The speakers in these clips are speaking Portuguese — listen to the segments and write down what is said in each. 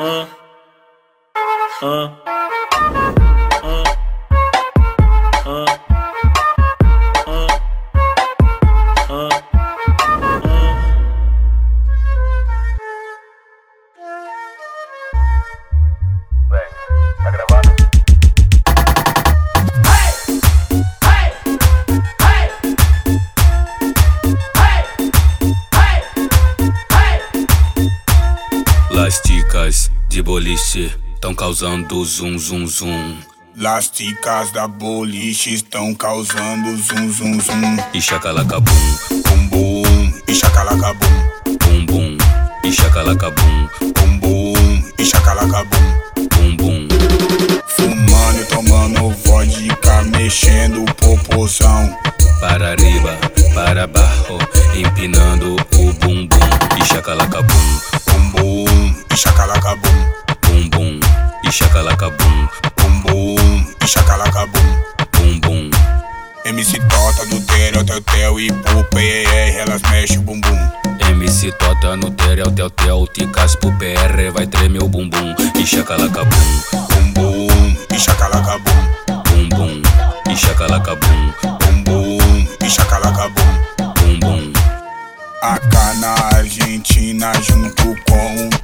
ah, ah, ah, ah. las chicas de boliche estão causando zum zum zum. Lasticas da boliche estão causando zum zum zum. E chacalaca bum, bum bum, e chacalaca bum, bum bum, e chacalaca bum, bum bum, e chacalaca bum, bum bum. Fumando e tomando vodka, mexendo proporção. Para arriba, para barro, empinando o bumbum e chacalaca bum bum e chacalaca bum. Bum bum e chacalaca bum. Bum bum e chacalaca bum. MC Tota no do Terel, Tetel e pro PR, é, é, elas mexem o bumbum. MC Tota no Terel, Tetel, Ticas pro PR, vai tremer o bumbum. E chacalaca bum. Bum bum e chacalaca bum. Bum bum e chacalaca bum. Bum bum AK na Argentina junto com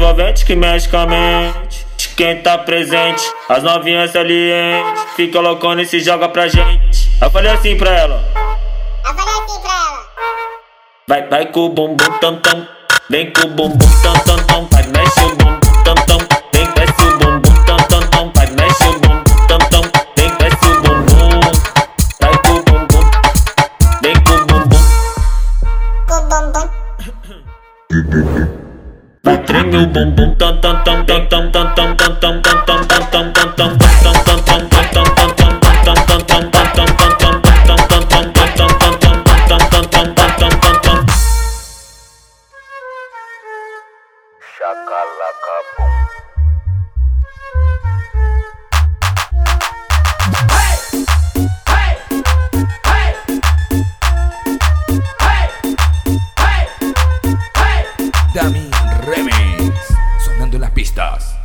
envolvente que mexe com a mente. De quem tá presente, as novinhas salientes. Fica loucona e se joga pra gente. Eu falei assim pra ela. Eu falei assim pra ela. Vai, vai com o bumbum tam tam. Vem com o bumbum tam tam tam. Vai, mexe o bumbum tam tam. Vem, desce o bumbum tam tam tam. Vai, mexe o bumbum tam tam. Vem, desce o bumbum. Vai com o bumbum. Vem com o bumbum. Com o bumbum. do boom boom dum dum dum dum dum dum dum dum dum dum dum dum dum dum dum dum dum dum Dummy. pistas.